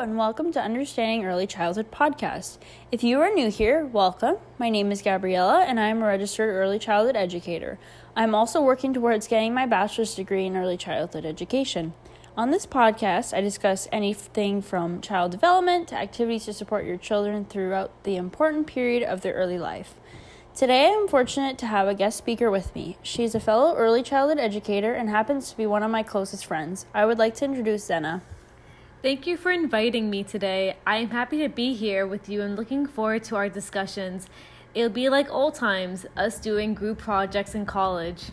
and welcome to Understanding Early Childhood podcast. If you are new here, welcome. My name is Gabriella, and I am a registered early childhood educator. I am also working towards getting my bachelor's degree in early childhood education. On this podcast, I discuss anything from child development to activities to support your children throughout the important period of their early life. Today, I am fortunate to have a guest speaker with me. She is a fellow early childhood educator and happens to be one of my closest friends. I would like to introduce Zena. Thank you for inviting me today. I am happy to be here with you and looking forward to our discussions. It'll be like old times, us doing group projects in college.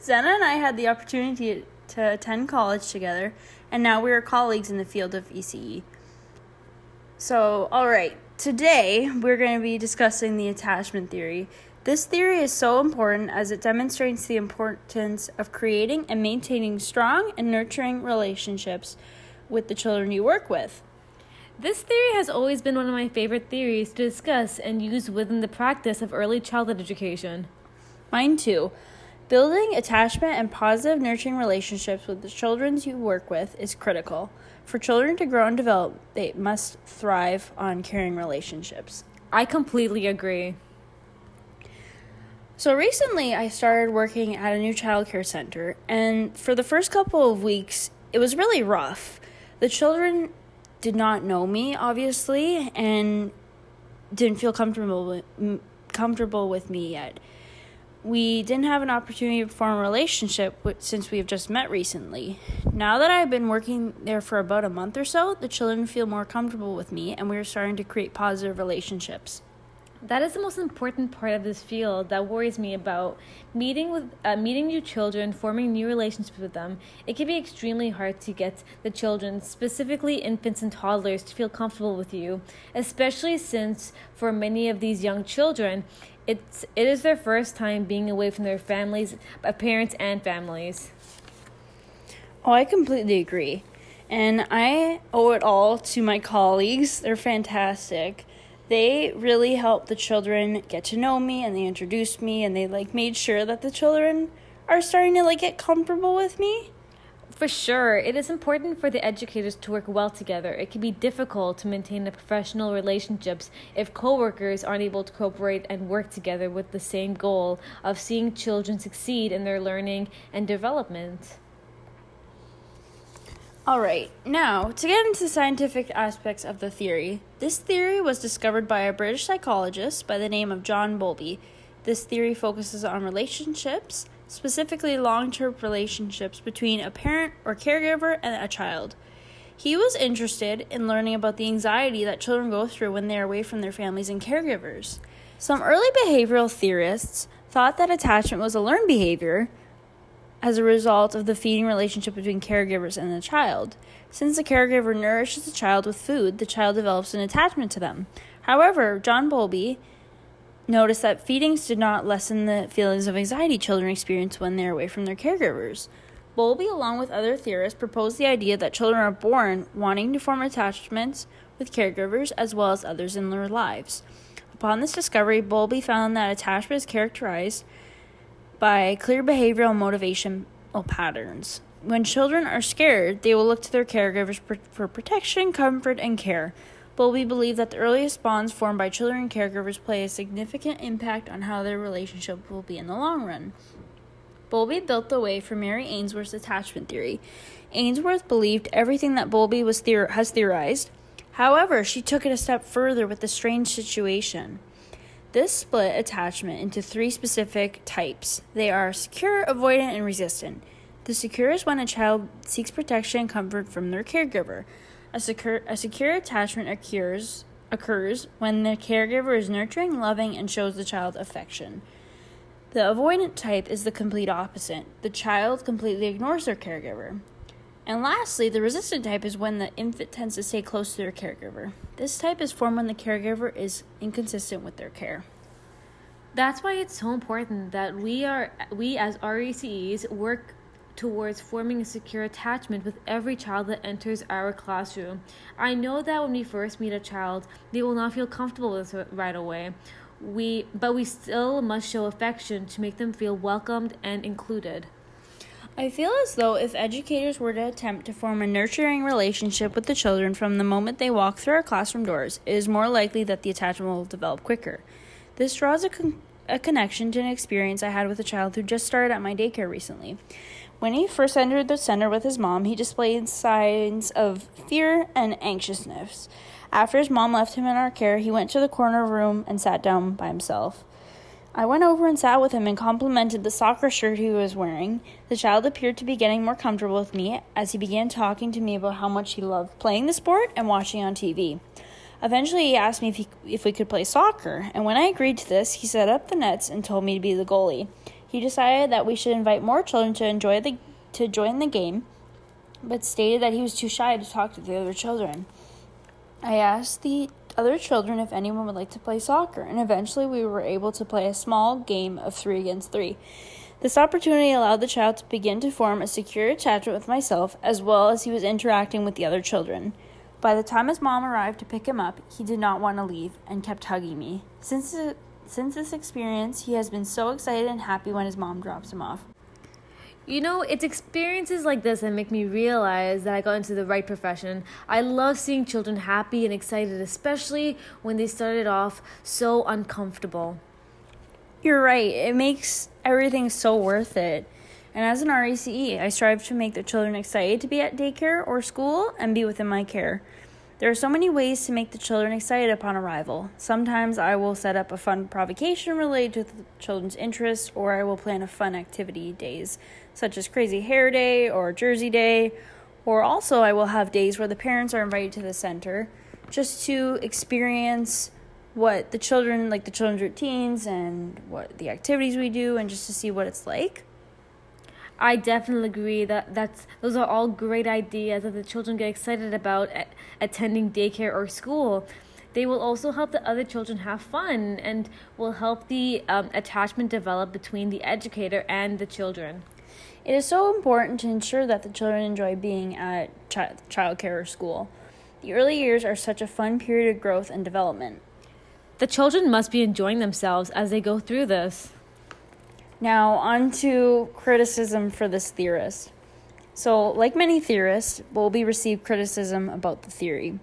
Zena and I had the opportunity to attend college together, and now we are colleagues in the field of ECE. So, all right, today we're going to be discussing the attachment theory. This theory is so important as it demonstrates the importance of creating and maintaining strong and nurturing relationships with the children you work with. This theory has always been one of my favorite theories to discuss and use within the practice of early childhood education. Mine too. Building attachment and positive nurturing relationships with the children you work with is critical. For children to grow and develop, they must thrive on caring relationships. I completely agree. So recently, I started working at a new child care center, and for the first couple of weeks, it was really rough. The children did not know me, obviously, and didn't feel comfortable with, comfortable with me yet. We didn't have an opportunity to form a relationship since we have just met recently. Now that I've been working there for about a month or so, the children feel more comfortable with me, and we are starting to create positive relationships. That is the most important part of this field that worries me about meeting with uh, meeting new children, forming new relationships with them. It can be extremely hard to get the children, specifically infants and toddlers, to feel comfortable with you, especially since for many of these young children, it's it is their first time being away from their families, uh, parents and families. Oh, I completely agree. And I owe it all to my colleagues. They're fantastic they really helped the children get to know me and they introduced me and they like made sure that the children are starting to like get comfortable with me. For sure, it is important for the educators to work well together. It can be difficult to maintain the professional relationships if coworkers aren't able to cooperate and work together with the same goal of seeing children succeed in their learning and development. All right, now to get into the scientific aspects of the theory. This theory was discovered by a British psychologist by the name of John Bowlby. This theory focuses on relationships, specifically long term relationships between a parent or caregiver and a child. He was interested in learning about the anxiety that children go through when they are away from their families and caregivers. Some early behavioral theorists thought that attachment was a learned behavior, as a result of the feeding relationship between caregivers and the child. Since the caregiver nourishes the child with food, the child develops an attachment to them. However, John Bowlby noticed that feedings did not lessen the feelings of anxiety children experience when they're away from their caregivers. Bowlby, along with other theorists, proposed the idea that children are born wanting to form attachments with caregivers as well as others in their lives. Upon this discovery, Bowlby found that attachment is characterized by clear behavioral motivational patterns. When children are scared, they will look to their caregivers for protection, comfort, and care. But we believe that the earliest bonds formed by children and caregivers play a significant impact on how their relationship will be in the long run. Bowlby built the way for Mary Ainsworth's attachment theory. Ainsworth believed everything that Bowlby was theor- has theorized. However, she took it a step further with the strange situation. This split attachment into three specific types. They are secure, avoidant, and resistant. The secure is when a child seeks protection and comfort from their caregiver. A secure, a secure attachment occurs, occurs when the caregiver is nurturing, loving, and shows the child affection. The avoidant type is the complete opposite. The child completely ignores their caregiver. And lastly, the resistant type is when the infant tends to stay close to their caregiver. This type is formed when the caregiver is inconsistent with their care. That's why it's so important that we are we as RECEs work towards forming a secure attachment with every child that enters our classroom. I know that when we first meet a child, they will not feel comfortable with us right away. We but we still must show affection to make them feel welcomed and included. I feel as though if educators were to attempt to form a nurturing relationship with the children from the moment they walk through our classroom doors, it is more likely that the attachment will develop quicker. This draws a, con- a connection to an experience I had with a child who just started at my daycare recently. When he first entered the center with his mom, he displayed signs of fear and anxiousness. After his mom left him in our care, he went to the corner room and sat down by himself. I went over and sat with him and complimented the soccer shirt he was wearing. The child appeared to be getting more comfortable with me as he began talking to me about how much he loved playing the sport and watching on TV. Eventually, he asked me if, he, if we could play soccer, and when I agreed to this, he set up the nets and told me to be the goalie. He decided that we should invite more children to enjoy the to join the game, but stated that he was too shy to talk to the other children. I asked the other children if anyone would like to play soccer, and eventually we were able to play a small game of three against three. This opportunity allowed the child to begin to form a secure attachment with myself as well as he was interacting with the other children. By the time his mom arrived to pick him up, he did not want to leave and kept hugging me. Since, since this experience, he has been so excited and happy when his mom drops him off. You know, it's experiences like this that make me realize that I got into the right profession. I love seeing children happy and excited, especially when they started off so uncomfortable. You're right. It makes everything so worth it. And as an RECE, I strive to make the children excited to be at daycare or school and be within my care. There are so many ways to make the children excited upon arrival. Sometimes I will set up a fun provocation related to the children's interests, or I will plan a fun activity days, such as Crazy Hair Day or Jersey Day. Or also, I will have days where the parents are invited to the center just to experience what the children, like the children's routines and what the activities we do, and just to see what it's like. I definitely agree that that's those are all great ideas that the children get excited about at attending daycare or school. They will also help the other children have fun and will help the um, attachment develop between the educator and the children. It is so important to ensure that the children enjoy being at ch- childcare or school. The early years are such a fun period of growth and development. The children must be enjoying themselves as they go through this. Now, on to criticism for this theorist. So, like many theorists, Bowlby received criticism about the theory.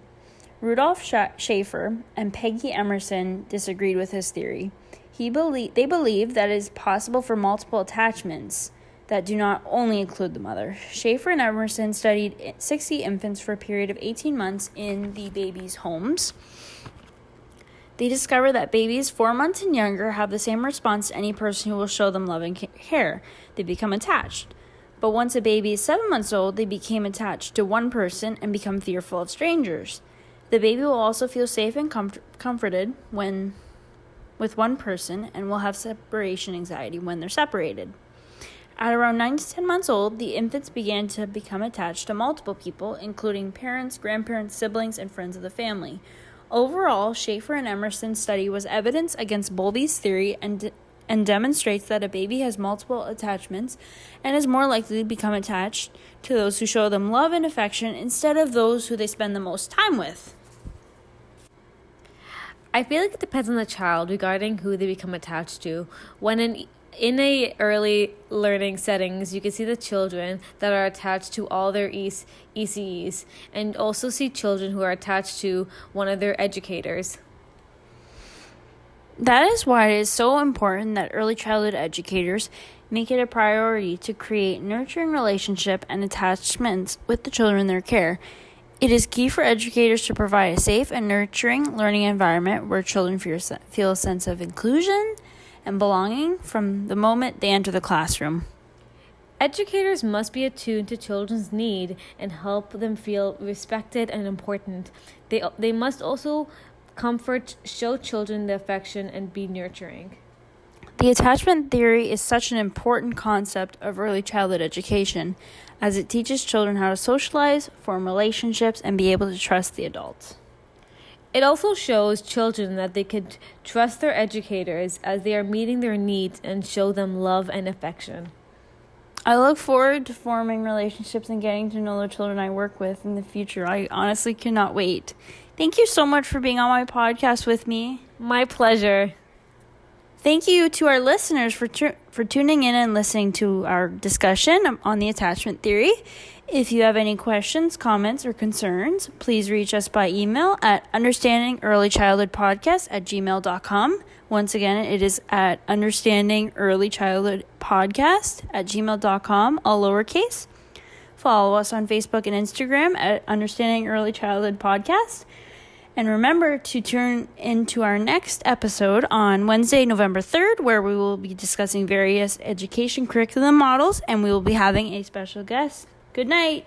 Rudolf Schaffer and Peggy Emerson disagreed with his theory. He belie- they believe that it is possible for multiple attachments that do not only include the mother. Schaffer and Emerson studied 60 infants for a period of 18 months in the babies' homes. They discover that babies four months and younger have the same response to any person who will show them love and care. They become attached. But once a baby is seven months old, they become attached to one person and become fearful of strangers. The baby will also feel safe and comfort- comforted when with one person and will have separation anxiety when they're separated. At around 9 to 10 months old, the infants began to become attached to multiple people, including parents, grandparents, siblings, and friends of the family. Overall, Schaffer and Emerson's study was evidence against Bowlby's theory and, and demonstrates that a baby has multiple attachments and is more likely to become attached to those who show them love and affection instead of those who they spend the most time with. I feel like it depends on the child regarding who they become attached to. When an in a early learning settings, you can see the children that are attached to all their ECEs and also see children who are attached to one of their educators. That is why it is so important that early childhood educators make it a priority to create nurturing relationship and attachments with the children in their care. It is key for educators to provide a safe and nurturing learning environment where children feel a sense of inclusion and belonging from the moment they enter the classroom. Educators must be attuned to children's need and help them feel respected and important. They, they must also comfort, show children the affection, and be nurturing. The attachment theory is such an important concept of early childhood education as it teaches children how to socialize, form relationships, and be able to trust the adults. It also shows children that they could trust their educators as they are meeting their needs and show them love and affection. I look forward to forming relationships and getting to know the children I work with in the future. I honestly cannot wait. Thank you so much for being on my podcast with me. My pleasure. Thank you to our listeners for for tuning in and listening to our discussion on the attachment theory. If you have any questions, comments, or concerns, please reach us by email at understandingearlychildhoodpodcast at gmail.com. Once again, it is at understandingearlychildhoodpodcast at gmail.com, all lowercase. Follow us on Facebook and Instagram at Understanding Early Childhood Podcast. And remember to tune into our next episode on Wednesday, November 3rd, where we will be discussing various education curriculum models and we will be having a special guest. Good night.